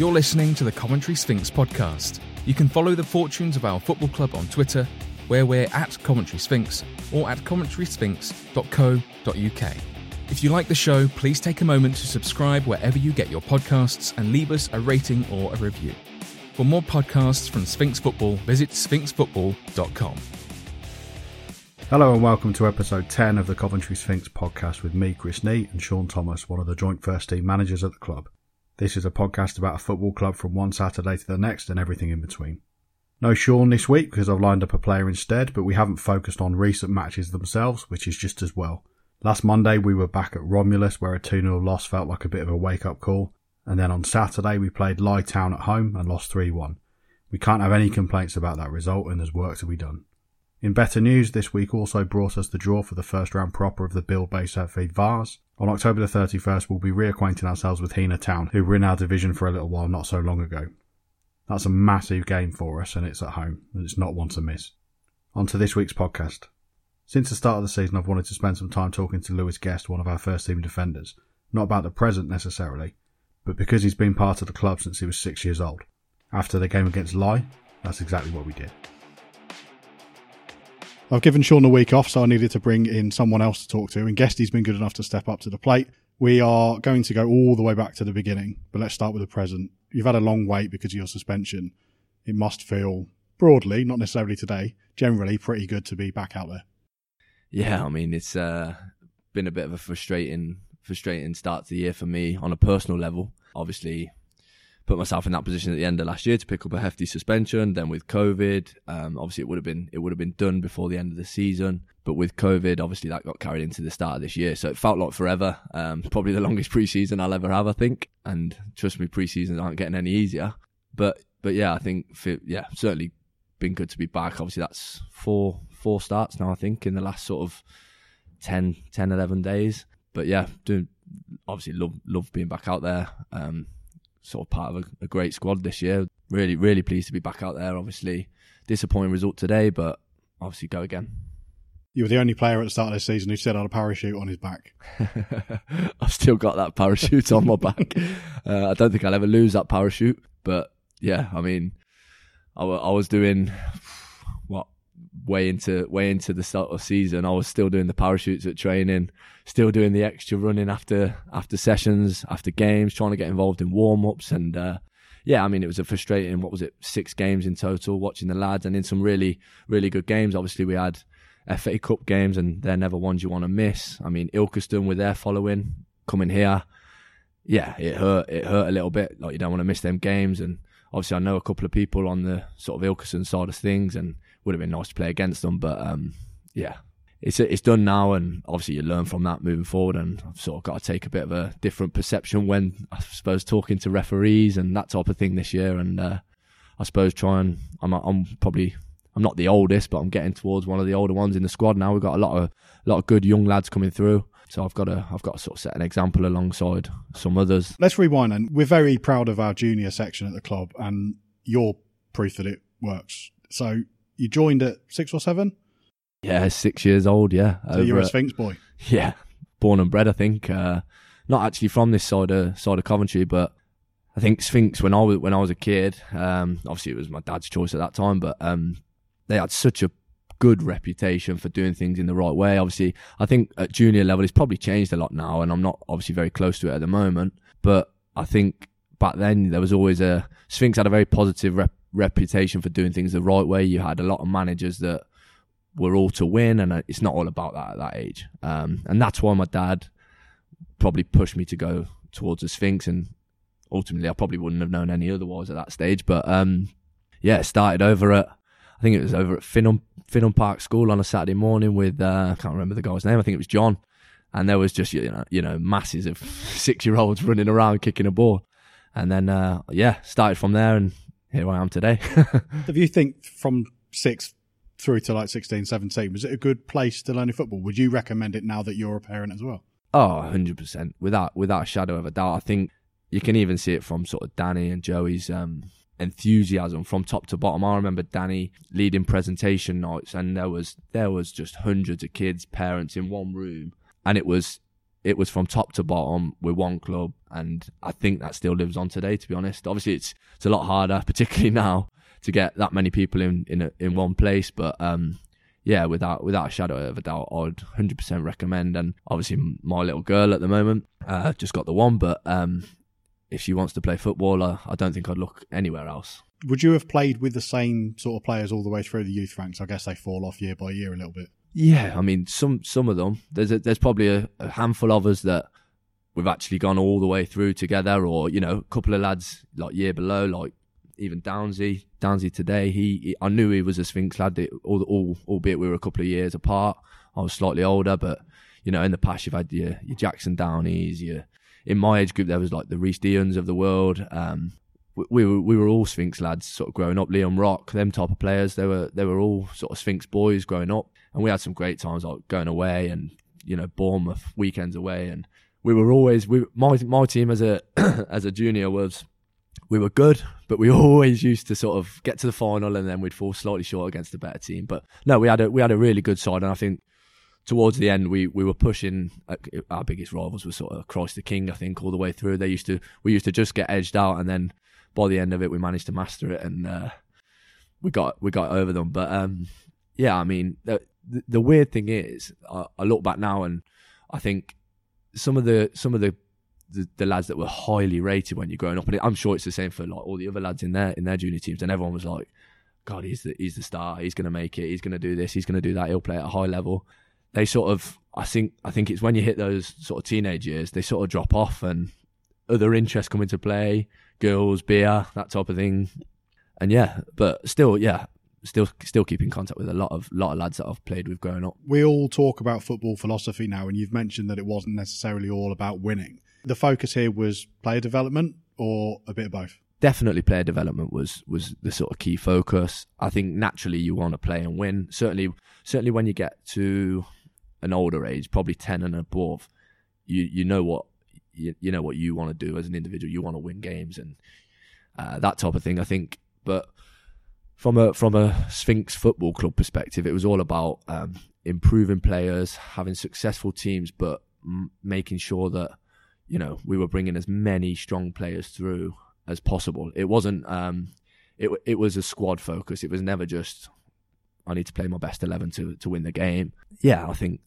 You're listening to the Coventry Sphinx podcast. You can follow the fortunes of our football club on Twitter, where we're at Coventry Sphinx or at coventrysphinx.co.uk. If you like the show, please take a moment to subscribe wherever you get your podcasts and leave us a rating or a review. For more podcasts from Sphinx Football, visit sphinxfootball.com. Hello and welcome to episode 10 of the Coventry Sphinx podcast with me, Chris Nee, and Shaun Thomas, one of the joint first team managers at the club. This is a podcast about a football club from one Saturday to the next and everything in between. No Shaun this week because I've lined up a player instead, but we haven't focused on recent matches themselves, which is just as well. Last Monday we were back at Romulus where a 2-0 loss felt like a bit of a wake up call, and then on Saturday we played Lye Town at home and lost 3-1. We can't have any complaints about that result and there's work to be done. In better news, this week also brought us the draw for the first round proper of the Bill Base Feed Vars. On October the 31st, we'll be reacquainting ourselves with Heanor Town, who were in our division for a little while not so long ago. That's a massive game for us, and it's at home, and it's not one to miss. On to this week's podcast. Since the start of the season, I've wanted to spend some time talking to Louis Guest, one of our first team defenders. Not about the present necessarily, but because he's been part of the club since he was six years old. After the game against Lye, that's exactly what we did. I've given Shaun a week off, so I needed to bring in someone else to talk to, and Guesty's been good enough to step up to the plate. We are going to go all the way back to the beginning, but let's start with the present. You've had a long wait because of your suspension. It must feel broadly, not necessarily today, generally pretty good to be back out there. Yeah, I mean it's uh, been a bit of a frustrating, frustrating start to the year for me on a personal level. Obviously, put myself in that position at the end of last year to pick up a hefty suspension. Then with COVID, um, obviously it would have been it would have been done before the end of the season. But with COVID, obviously that got carried into the start of this year, so it felt like forever. Um, probably the longest preseason I'll ever have, I think. And trust me, preseasons aren't getting any easier. But but yeah, I think for, yeah, certainly been good to be back. Obviously that's four four starts now. I think in the last sort of 10, 10 11 days. But yeah, do obviously love love being back out there. Um, sort of part of a, a, great squad this year. Really, really pleased to be back out there. Obviously, disappointing result today, but obviously go again. You were the only player at the start of this season who still had a parachute on his back. I've still got that parachute on my back. Uh, I don't think I'll ever lose that parachute, but yeah, I mean, I, I was doing way into way into the start of season, I was still doing the parachutes at training, still doing the extra running after after sessions, after games, trying to get involved in warm ups, and uh, yeah, I mean it was a frustrating. What was it? Six games in total, watching the lads, and in some really really good games. Obviously, we had FA Cup games, and they're never ones you want to miss. I mean, Ilkeston with their following coming here, yeah, it hurt. It hurt a little bit. Like you don't want to miss them games, and obviously I know a couple of people on the sort of Ilkeston side of things, and would have been nice to play against them. But um, yeah, it's it's done now, and obviously you learn from that moving forward. And I've sort of got to take a bit of a different perception when I suppose talking to referees and that type of thing this year. And uh, I suppose try and I'm I'm probably I'm not the oldest, but I'm getting towards one of the older ones in the squad now. We've got a lot of a lot of good young lads coming through. So I've got to I've got to sort of set an example alongside some others. Let's rewind and we're very proud of our junior section at the club and you're proof that it works. So you joined at six or seven? Yeah, six years old. Yeah, so you're a Sphinx boy. Yeah, born and bred. I think uh, not actually from this side of side of Coventry, but I think Sphinx when I was when I was a kid. Um, obviously, it was my dad's choice at that time, but um, they had such a good reputation for doing things in the right way. Obviously, I think at junior level it's probably changed a lot now, and I'm not obviously very close to it at the moment. But I think back then there was always a Sphinx had a very positive rep, reputation for doing things the right way. You had a lot of managers that were all to win, and it's not all about that at that age. Um, and that's why my dad probably pushed me to go towards the Sphinx, and ultimately I probably wouldn't have known any otherwise at that stage. But um, yeah, it started over at I think it was over at Finham Finham Park School on a Saturday morning with uh, I can't remember the guy's name. I think it was John, and there was just you know you know masses of six year olds running around kicking a ball, and then uh, yeah started from there and here I am today. if you think from six through to like 16, 17, was it a good place to learn football? Would you recommend it now that you're a parent as well? Oh, 100%. Without, without a shadow of a doubt. I think you can even see it from sort of Danny and Joey's um, enthusiasm from top to bottom. I remember Danny leading presentation nights and there was, there was just hundreds of kids, parents in one room. And it was it was from top to bottom with one club, and I think that still lives on today. To be honest, obviously it's it's a lot harder, particularly now, to get that many people in in a, in one place. But um, yeah, without without a shadow of a doubt, I'd 100% recommend. And obviously, my little girl at the moment uh, just got the one, but um, if she wants to play football, uh, I don't think I'd look anywhere else. Would you have played with the same sort of players all the way through the youth ranks? I guess they fall off year by year a little bit. Yeah, I mean, some some of them. There's a, there's probably a, a handful of us that we've actually gone all the way through together, or you know, a couple of lads like year below, like even Downsy, Downsy today. He, he I knew he was a Sphinx lad, all, all, albeit we were a couple of years apart. I was slightly older, but you know, in the past you've had your, your Jackson Downies, your in my age group there was like the Reese Deans of the world. Um, we, we, were we were all Sphinx lads, sort of growing up. Liam Rock, them type of players. They were they were all sort of Sphinx boys growing up, and we had some great times like going away and you know Bournemouth weekends away, and we were always we my my team as a as a junior was we were good, but we always used to sort of get to the final and then we'd fall slightly short against a better team. But no, we had a we had a really good side, and I think towards the end we we were pushing. Our biggest rivals were sort of Christ the King, I think, all the way through. They used to we used to just get edged out, and then by the end of it, we managed to master it, and uh, we got we got over them. But um, yeah, I mean, the, the, the weird thing is, I, I look back now and I think some of the some of the the, the, lads that were highly rated when you're growing up, and I'm sure it's the same for like all the other lads in their in their junior teams, and everyone was like, "God, he's the he's the star. He's going to make it. He's going to do this. He's going to do that. He'll play at a high level." They sort of, I think, I think it's when you hit those sort of teenage years, they sort of drop off, and other interests come into play, girls, beer, that type of thing, and yeah, but still, yeah, still still keep in contact with a lot of lot of lads that I've played with growing up. We all talk about football philosophy now, and you've mentioned that it wasn't necessarily all about winning. The focus here was player development or a bit of both? Definitely player development was was the sort of key focus. I think naturally you want to play and win. Certainly certainly when you get to an older age, probably 10 and above, you you know what you, you know what you want to do as an individual. You want to win games and uh, that type of thing. I think, but from a from a Sphinx Football Club perspective, it was all about um, improving players, having successful teams, but m- making sure that you know, we were bringing as many strong players through as possible. It wasn't, um, it it was a squad focus. It was never just I need to play my best eleven to to win the game. Yeah, I think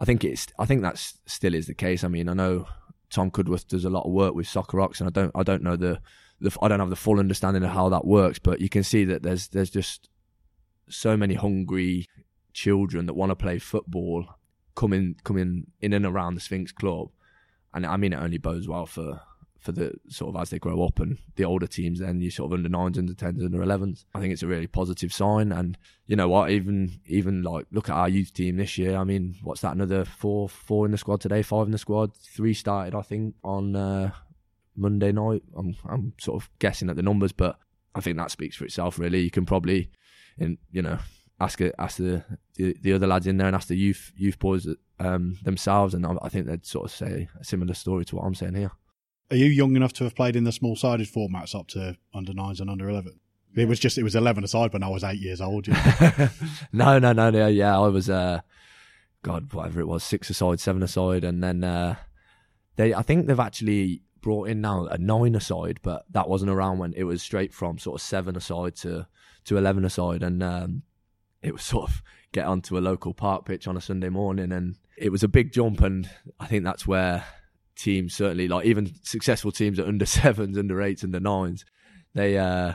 I think it's I think that still is the case. I mean, I know Tom Cudworth does a lot of work with Soccer Rocks, and I don't I don't know the, the I don't have the full understanding of how that works, but you can see that there's there's just so many hungry children that want to play football coming coming in and around the Sphinx Club and I mean it only bodes well for for the sort of as they grow up and the older teams then you sort of under nines under tens under elevens. I think it's a really positive sign. And you know what? Even even like look at our youth team this year. I mean what's that? Another four four in the squad today five in the squad. Three started i think on uh, monday night. I'm i'm sort of guessing at the numbers but i think that speaks for itself really. You can probably in you know ask it, ask the, the, the other lads in there and ask the youth youth boys um, themselves, and I, I think they'd sort of say a similar story to what I'm saying here. Are you young enough to have played in the small sided formats up to under nines and under eleven? It was just it was eleven aside when I was eight years old. You know? no, no, no, no. Yeah, I was. Uh, God, whatever it was, six aside, seven aside, and then uh, they. I think they've actually brought in now a nine aside, but that wasn't around when it was straight from sort of seven aside to to eleven aside, and um, it was sort of get onto a local park pitch on a Sunday morning, and it was a big jump. And I think that's where teams certainly, like even successful teams at under sevens, under eights, under nines, they uh,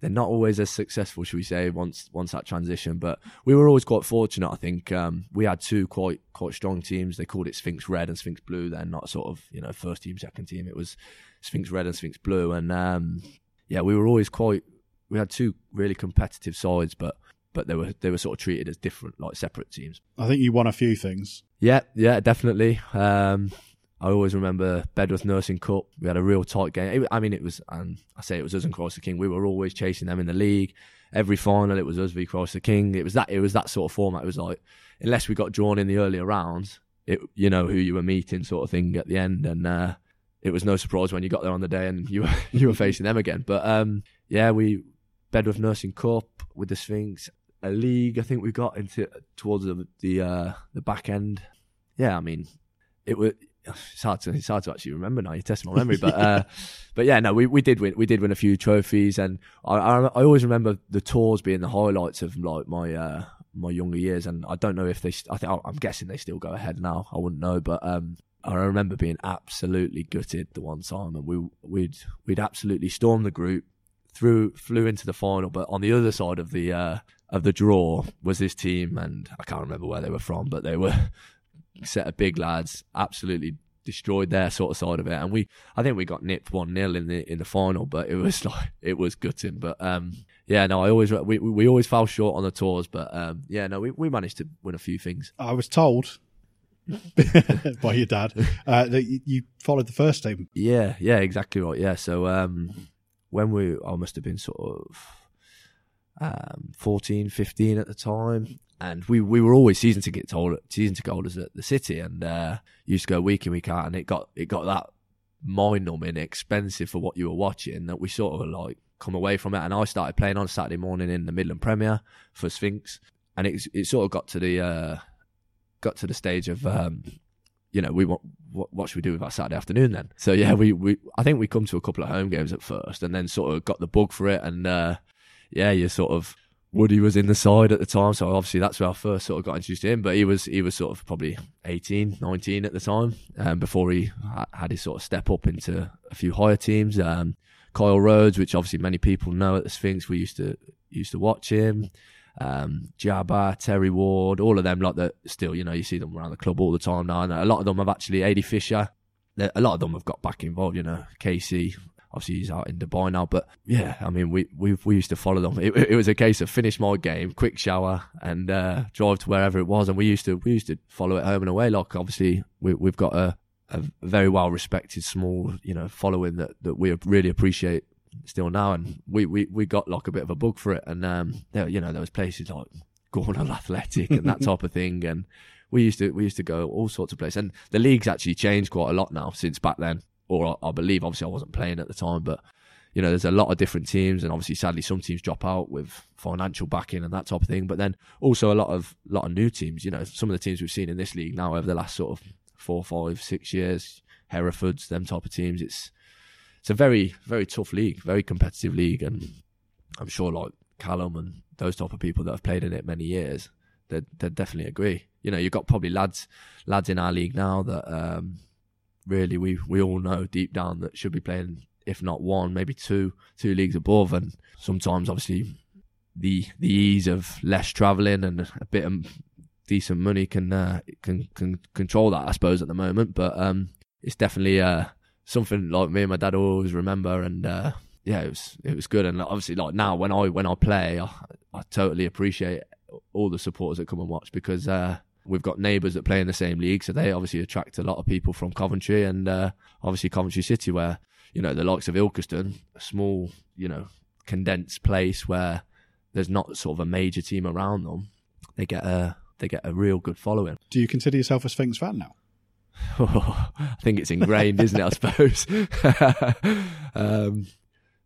they're not always as successful, should we say, once once that transition. But we were always quite fortunate. I think um, we had two quite quite strong teams. They called it Sphinx Red and Sphinx Blue. Then not sort of you know first team, second team. It was Sphinx Red and Sphinx Blue, and um, yeah, we were always quite. We had two really competitive sides, but but they were they were sort of treated as different, like separate teams. I think you won a few things. Yeah, yeah, definitely. Um, I always remember Bedworth Nursing Cup. We had a real tight game. It, I mean, it was, and I say it was us and Christ the King. We were always chasing them in the league. Every final, it was us v Christ the King. It was that. It was that sort of format. It was like, unless we got drawn in the earlier rounds, it you know who you were meeting, sort of thing at the end, and uh, it was no surprise when you got there on the day and you were you were facing them again. But um, yeah, we Bedworth Nursing Cup with the Sphinx a league. I think we got into towards the the, uh, the back end. Yeah, I mean, it was it's hard to it's hard to actually remember now. You're testing my memory, but uh, but yeah, no, we, we did win we did win a few trophies, and I, I, I always remember the tours being the highlights of like my uh, my younger years, and I don't know if they I think I'm guessing they still go ahead now. I wouldn't know, but um, I remember being absolutely gutted the one time, and we we'd we'd absolutely stormed the group, through flew into the final, but on the other side of the uh, of the draw was this team, and I can't remember where they were from, but they were set of big lads, absolutely destroyed their sort of side of it, and we I think we got nipped one 0 in the in the final, but it was like it was gutting. But um, yeah, no, I always we we always fell short on the tours, but um, yeah, no, we we managed to win a few things. I was told. by your dad uh, that you followed the first team. Yeah, yeah, exactly right. Yeah, so um, when we, I must have been sort of um, 14, 15 at the time. And we, we were always season ticket holders, season ticket holders at the city, and uh, used to go week in week out, and it got it got that mind numbing expensive for what you were watching that we sort of like come away from it. And I started playing on Saturday morning in the Midland Premier for Sphinx, and it it sort of got to the uh, got to the stage of um, you know, we want what, what, should we do with our Saturday afternoon then? So yeah, we, we I think we come to a couple of home games at first, and then sort of got the bug for it, and uh, yeah, you sort of Woody was in the side at the time, so obviously that's where I first sort of got introduced to him. But he was he was sort of probably 18, 19 at the time, um, before he had his sort of step up into a few higher teams. Um, Kyle Rhodes, which obviously many people know at the Sphinx, we used to used to watch him. Um, Jabba, Terry Ward, all of them like that. Still, you know, you see them around the club all the time now. And a lot of them have actually Adi Fisher. A lot of them have got back involved. You know, Casey, obviously he's out in Dubai now. But yeah, I mean, we we we used to follow them. It, it was a case of finish my game, quick shower, and uh, drive to wherever it was. And we used to we used to follow it home and away. Like obviously we we've got a a very well respected small you know following that that we really appreciate still now and we, we we got like a bit of a bug for it and um there you know there was places like Gornal Athletic and that type of thing and we used to we used to go all sorts of places and the league's actually changed quite a lot now since back then or I, believe, obviously, I wasn't playing at the time, but you know, there's a lot of different teams, and obviously, sadly, some teams drop out with financial backing and that type of thing. But then also a lot of lot of new teams. You know, some of the teams we've seen in this league now over the last sort of four, five, six years, Herefords, them type of teams. It's it's a very very tough league, very competitive league, and I'm sure like Callum and those type of people that have played in it many years, they they definitely agree. You know, you've got probably lads lads in our league now that um, really we we all know deep down that should be playing if not one maybe two two leagues above. And sometimes obviously the the ease of less travelling and a bit of decent money can uh, can can control that I suppose at the moment. But um, it's definitely uh, something like me and my dad always remember. And uh, yeah it was it was good. And obviously like now when I when I play I, I totally appreciate all the supporters that come and watch because uh, we've got neighbours that play in the same league, so they obviously attract a lot of people from Coventry and uh, obviously Coventry City, where you know the likes of Ilkeston, a small, you know, condensed place where there's not sort of a major team around them. They get a they get a real good following. Do you consider yourself a Sphinx fan now? I think it's ingrained, isn't it? I suppose. um,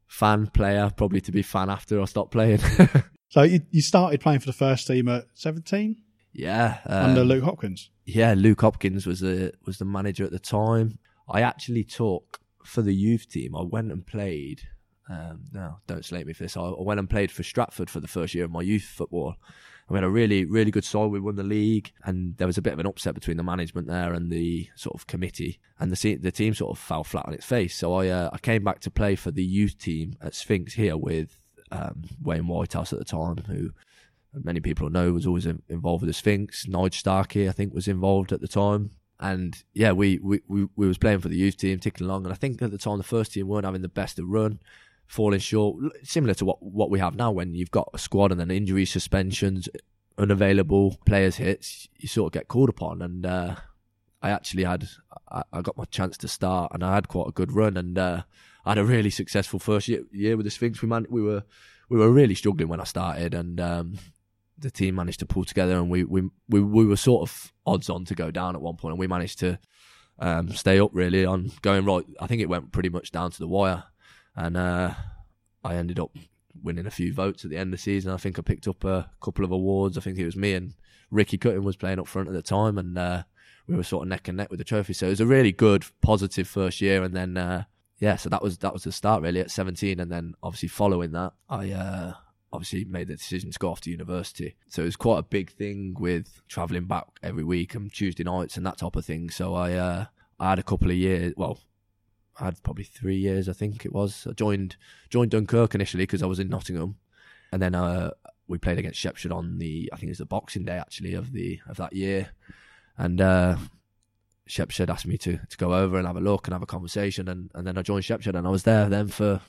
fan player, probably to be fan after I stop playing. so you, you started playing for the first team at seventeen. Yeah, um, under Luke Hopkins. Yeah, Luke Hopkins was the was the manager at the time. I actually took for the youth team. I went and played. Um, no, don't slate me for this. I, I went and played for Stratford for the first year of my youth football. we had a really, really good side. We won the league, and there was a bit of an upset between the management there and the sort of committee, and the the team sort of fell flat on its face. So I uh, I came back to play for the youth team at Sphinx here with um, Wayne Whitehouse at the time, who many people know was always involved with the Sphinx. Nige Starkey, I think, was involved at the time. And yeah, we, we, we, we was playing for the youth team, ticking along. And I think at the time, the first team weren't having the best of run, falling short, similar to what, what we have now when you've got a squad and then injuries, suspensions, unavailable players hits, you sort of get called upon. And uh, I actually had, I, I, got my chance to start and I had quite a good run. And uh, I had a really successful first year, year with the Sphinx. We, man, we were we were really struggling when I started, and um, the team managed to pull together, and we we we, we were sort of odds on to go down at one point, and we managed to um, stay up really on going right. I think it went pretty much down to the wire, and uh, I ended up winning a few votes at the end of the season. I think I picked up a couple of awards. I think it was me and Ricky Cutting was playing up front at the time, and uh, we were sort of neck and neck with the trophy. So it was a really good, positive first year, and then uh, yeah, so that was that was the start really at 17, and then obviously following that, I uh, obviously made the decision to go off to university. So it was quite a big thing with travelling back every week and Tuesday nights and that type of thing. So I uh, I had a couple of years, well, I had probably three years, I think it was. I joined joined Dunkirk initially because I was in Nottingham, and then uh, we played against Shepshed on the I think it was the Boxing Day actually of the of that year, and uh, Shepshed asked me to to go over and have a look and have a conversation, and, and then I joined Shepshed and I was there then for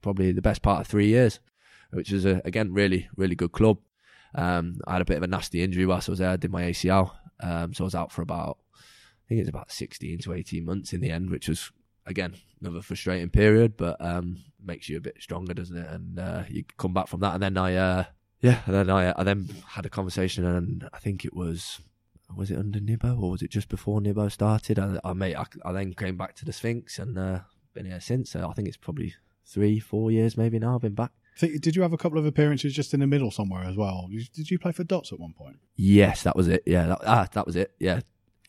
probably the best part of three years, which was a, again really really good club. Um, I had a bit of a nasty injury whilst I was there. I did my ACL, um, so I was out for about I think it was about sixteen to eighteen months in the end, which was again another frustrating period, but um, makes you a bit stronger, doesn't it? And uh, you come back from that, and then I, uh, yeah, and then I, I then had a conversation, and I think it was, was it under Nibbo or was it just before Nibbo started? I, I made, I, I then came back to the Sphinx and uh, been here since. So I think it's probably three, four years maybe now. I've been back. Think, did you have a couple of appearances just in the middle somewhere as well? Did you play for Dots at one point? Yes, that was it. Yeah, that, ah, that was it. Yeah,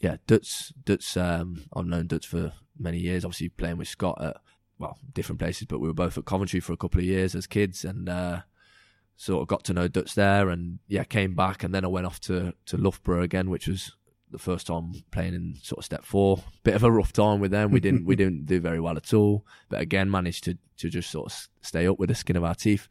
yeah. Duts, Duts. Um, I've known Duts for many years. Obviously, playing with Scott at well different places, but we were both at Coventry for a couple of years as kids, and uh, sort of got to know Dutch there. And yeah, came back, and then I went off to to Loughborough again, which was the first time playing in sort of step four. Bit of a rough time with them. We didn't we didn't do very well at all, but again managed to to just sort of stay up with the skin of our teeth.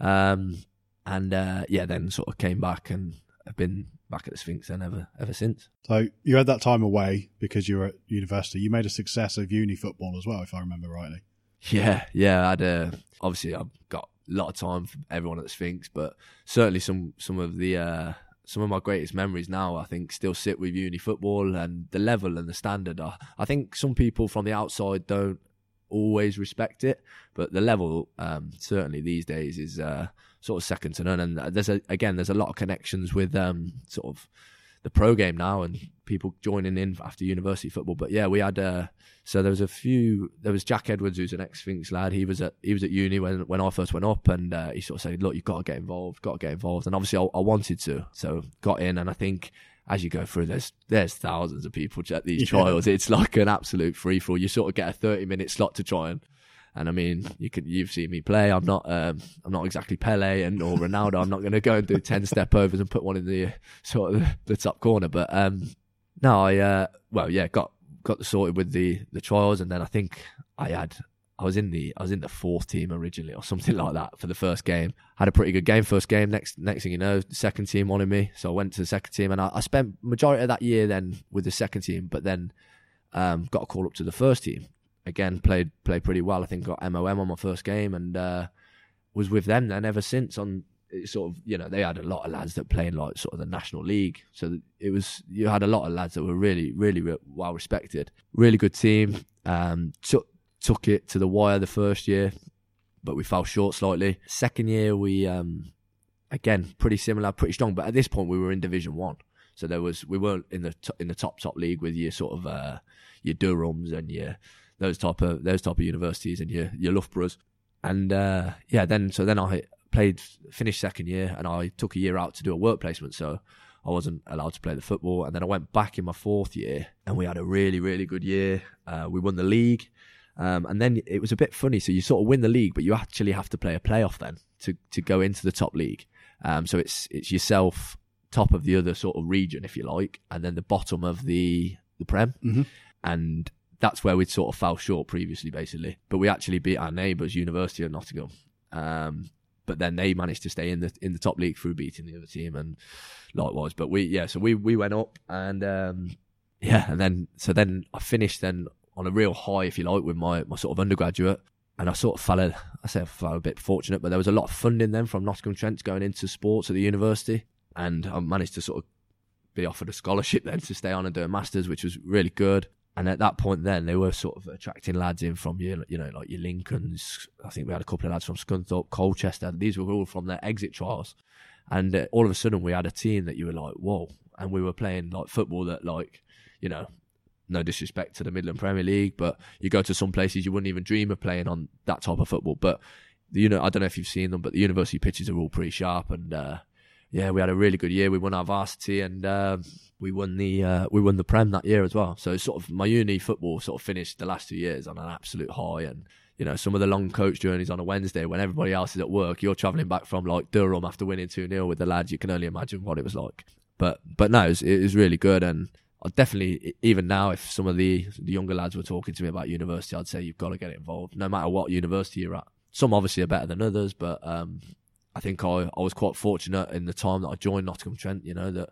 Um, and uh, yeah, then sort of came back and have been back at the Sphinx then ever ever since. So you had that time away because you were at university. You made a success of uni football as well, if I remember rightly. Yeah, yeah. I had a, obviously I've got a lot of time for everyone at the Sphinx, but certainly some some of the uh, some of my greatest memories now I think still sit with uni football and the level and the standard. I, I think some people from the outside don't always respect it, but the level um, certainly these days is uh, sort of second to none. And there's a, again, there's a lot of connections with um, sort of the pro game now and people joining in after university football. But yeah, we had uh, so there was a few. There was Jack Edwards, who's an ex Sphinx lad. He was at he was at uni when when I first went up, and uh, he sort of said, "Look, you've got to get involved, got to get involved." And obviously, I, I wanted to, so got in. And I think as you go through, there's there's thousands of people at these trials. Yeah. It's like an absolute free for all. You sort of get a 30 minute slot to try and and I mean, you could you've seen me play. I'm not um, I'm not exactly Pele and or Ronaldo. I'm not going to go and do ten step overs and put one in the sort of the, top corner. But um, no, I uh, well yeah got got sorted with the the trials, and then I think I had I was in the I was in the fourth team originally or something like that for the first game. Had a pretty good game first game. Next next thing you know, second team wanted me, so I went to the second team, and I, I spent majority of that year then with the second team, but then um, got a call up to the first team again played played pretty well. I think got MOM on my first game and uh, was with them then ever since. On sort of you know they had a lot of lads that played like sort of the national league, so it was you had a lot of lads that were really really re- well respected. Really good team. Um, took took it to the wire the first year, but we fell short slightly. Second year we um, again pretty similar, pretty strong, but at this point we were in Division One. So there was we weren't in the in the top top league with your sort of uh, your Durhams and your those type of those type of universities and your your Loughboroughs. And uh, yeah, then so then I played finished second year and I took a year out to do a work placement. So I wasn't allowed to play the football. And then I went back in my fourth year and we had a really really good year. Uh, we won the league. Um, and then it was a bit funny. So you sort of win the league, but you actually have to play a playoff then to, to go into the top league. Um, so it's it's yourself top of the other sort of region, if you like, and then the bottom of the the prem. Mm-hmm. And that's where we'd sort of fell short previously, basically. But we actually beat our neighbours, University of Nottingham. Um, but then they managed to stay in the in the top league through beating the other team, and likewise. But we yeah, so we we went up, and um, yeah, and then so then I finished then on a real high, if you like, with my my sort of undergraduate. And I sort of fell, a, I say I fell a bit fortunate, but there was a lot of funding then from Nottingham Trent going into sports at the university, and I managed to sort of be offered a scholarship then to stay on and do a masters, which was really good. And at that point, then they were sort of attracting lads in from you, you know, like your Lincolns. I think we had a couple of lads from Scunthorpe, Colchester. These were all from their exit trials, and uh, all of a sudden we had a team that you were like, whoa! And we were playing like football that, like, you know, no disrespect to the Midland Premier League, but you go to some places you wouldn't even dream of playing on that type of football. But you know, I don't know if you've seen them, but the university pitches are all pretty sharp, and uh, yeah, we had a really good year. We won our varsity and uh, we won the uh, we won the prem that year as well. So sort of my uni football sort of finished the last two years on an absolute high and. You know, some of the long coach journeys on a Wednesday when everybody else is at work, you're travelling back from like Durham after winning 2 0 with the lads. You can only imagine what it was like. But but no, it was, it was really good. And I definitely, even now, if some of the, the younger lads were talking to me about university, I'd say you've got to get involved, no matter what university you're at. Some obviously are better than others, but um, I think I, I was quite fortunate in the time that I joined Nottingham Trent. You know that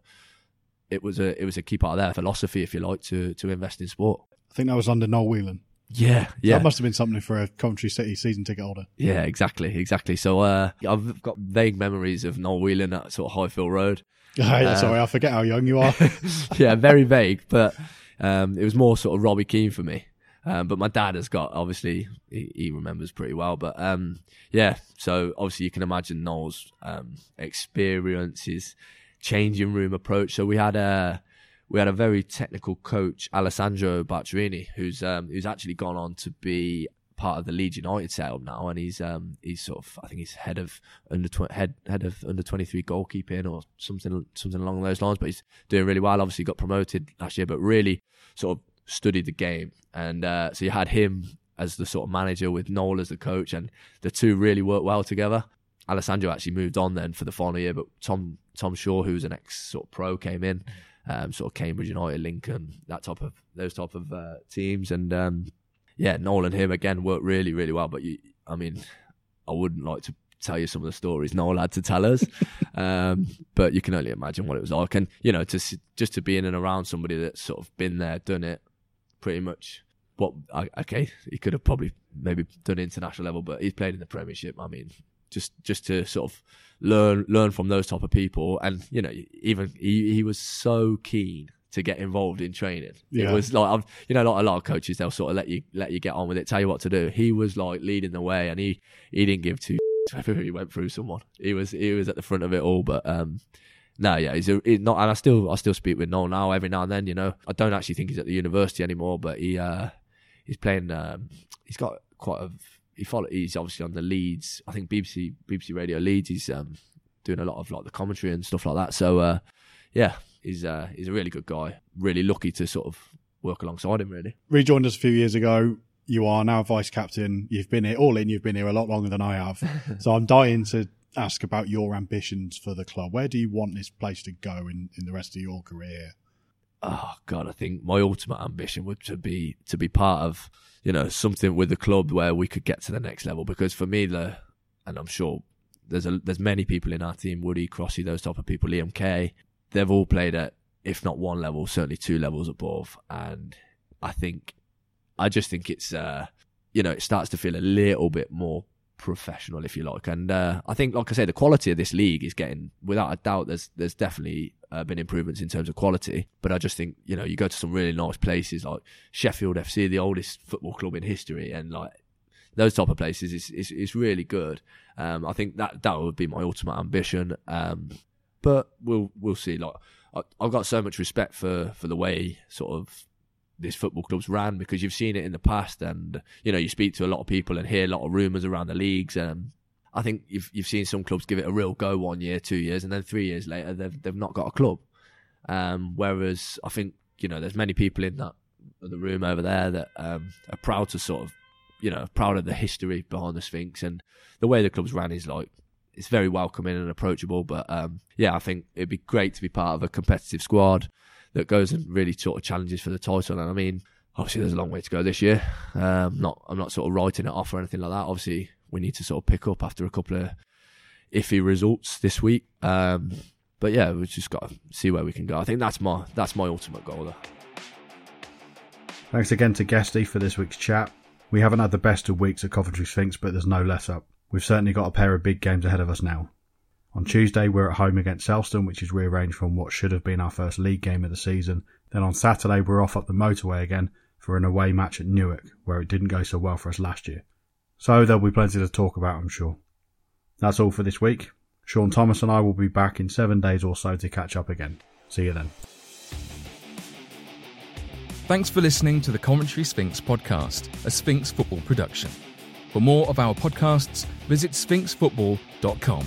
it was a it was a key part of their philosophy, if you like, to to invest in sport. I think that was under Noel Whelan. Yeah, yeah. That must have been something for a Coventry City season ticket holder. Yeah, exactly, exactly. So uh, I've got vague memories of Noel Whelan at sort of Highfield Road. uh, sorry, I forget how young you are. yeah, very vague, but um, it was more sort of Robbie Keane for me. Um, but my dad has got obviously he, he remembers pretty well. But um, yeah, so obviously you can imagine Noel's um, experience, his changing room approach. So we had a we had a very technical coach, Alessandro Barcherini, who's um, who's actually gone on to be part of the Leeds United setup now, and he's um, he's sort of I think he's head of under tw- head head of under twenty three goalkeeping or something something along those lines. But he's doing really well. Obviously, got promoted last year, but really sort of studied the game, and uh, so you had him as the sort of manager with Noel as the coach, and the two really worked well together. Alessandro actually moved on then for the final year, but Tom Tom Shaw, who's an ex sort of pro, came in, um, sort of Cambridge United, Lincoln, that type of those type of uh, teams, and um, yeah, Noel and him again worked really really well. But you, I mean, I wouldn't like to tell you some of the stories Noel had to tell us, um, but you can only imagine what it was like, and you know, to just to be in and around somebody that's sort of been there, done it, pretty much. What okay, he could have probably maybe done international level, but he's played in the Premiership. I mean, just just to sort of learn learn from those type of people, and you know, even he he was so keen to get involved in training. Yeah. It was like I've, you know, like a lot of coaches, they'll sort of let you let you get on with it, tell you what to do. He was like leading the way, and he he didn't give two whether he went through someone. He was he was at the front of it all, but um. No, yeah, he's, a, he's not, and I still, I still speak with Noel now every now and then. You know, I don't actually think he's at the university anymore, but he, uh, he's playing. Um, he's got quite a he follow, he's obviously on the Leeds. I think BBC BBC Radio Leeds. He's um, doing a lot of like the commentary and stuff like that. So uh, yeah, he's uh, he's a really good guy. Really lucky to sort of work alongside him. Really rejoined us a few years ago. You are now vice captain. You've been here all in. You've been here a lot longer than I have. so I'm dying to ask about your ambitions for the club. Where do you want this place to go in, in the rest of your career? Oh God, I think my ultimate ambition would to be to be part of you know something with the club where we could get to the next level. Because for me, the and I'm sure there's a there's many people in our team, Woody, Crossy, those type of people, Liam Kay, they've all played at if not one level, certainly two levels above. And I think I just think it's uh you know it starts to feel a little bit more professional, if you like. And uh, I think, like I say, the quality of this league is getting, without a doubt, there's there's definitely uh, been improvements in terms of quality. But I just think, you know, you go to some really nice places like Sheffield FC, the oldest football club in history, and like those type of places is is, is really good. Um, I think that that would be my ultimate ambition. Um, but we'll we'll see. Like I, I've got so much respect for for the way sort of this football club's ran because you've seen it in the past, and you know you speak to a lot of people and hear a lot of rumours around the leagues. And I think you've you've seen some clubs give it a real go one year, two years, and then three years later they've they've not got a club. Um, whereas I think you know there's many people in that the room over there that um, are proud to sort of you know proud of the history behind the Sphinx and the way the club's ran is like it's very welcoming and approachable. But um, yeah, I think it'd be great to be part of a competitive squad that goes and really sort of challenges for the title. And I mean, obviously, there's a long way to go this year. Um, not, I'm not sort of writing it off or anything like that. Obviously, we need to sort of pick up after a couple of iffy results this week. Um, but yeah, we've just got to see where we can go. I think that's my that's my ultimate goal. There. Thanks again to Guesty for this week's chat. We haven't had the best of weeks at Coventry Sphinx, but there's no let up. We've certainly got a pair of big games ahead of us now. On Tuesday, we're at home against Selston, which is rearranged from what should have been our first league game of the season. Then on Saturday, we're off up the motorway again for an away match at Newark, where it didn't go so well for us last year. So there'll be plenty to talk about, I'm sure. That's all for this week. Shaun Thomas and I will be back in seven days or so to catch up again. See you then. Thanks for listening to the Coventry Sphinx podcast, a Sphinx football production. For more of our podcasts, visit sphinxfootball.com.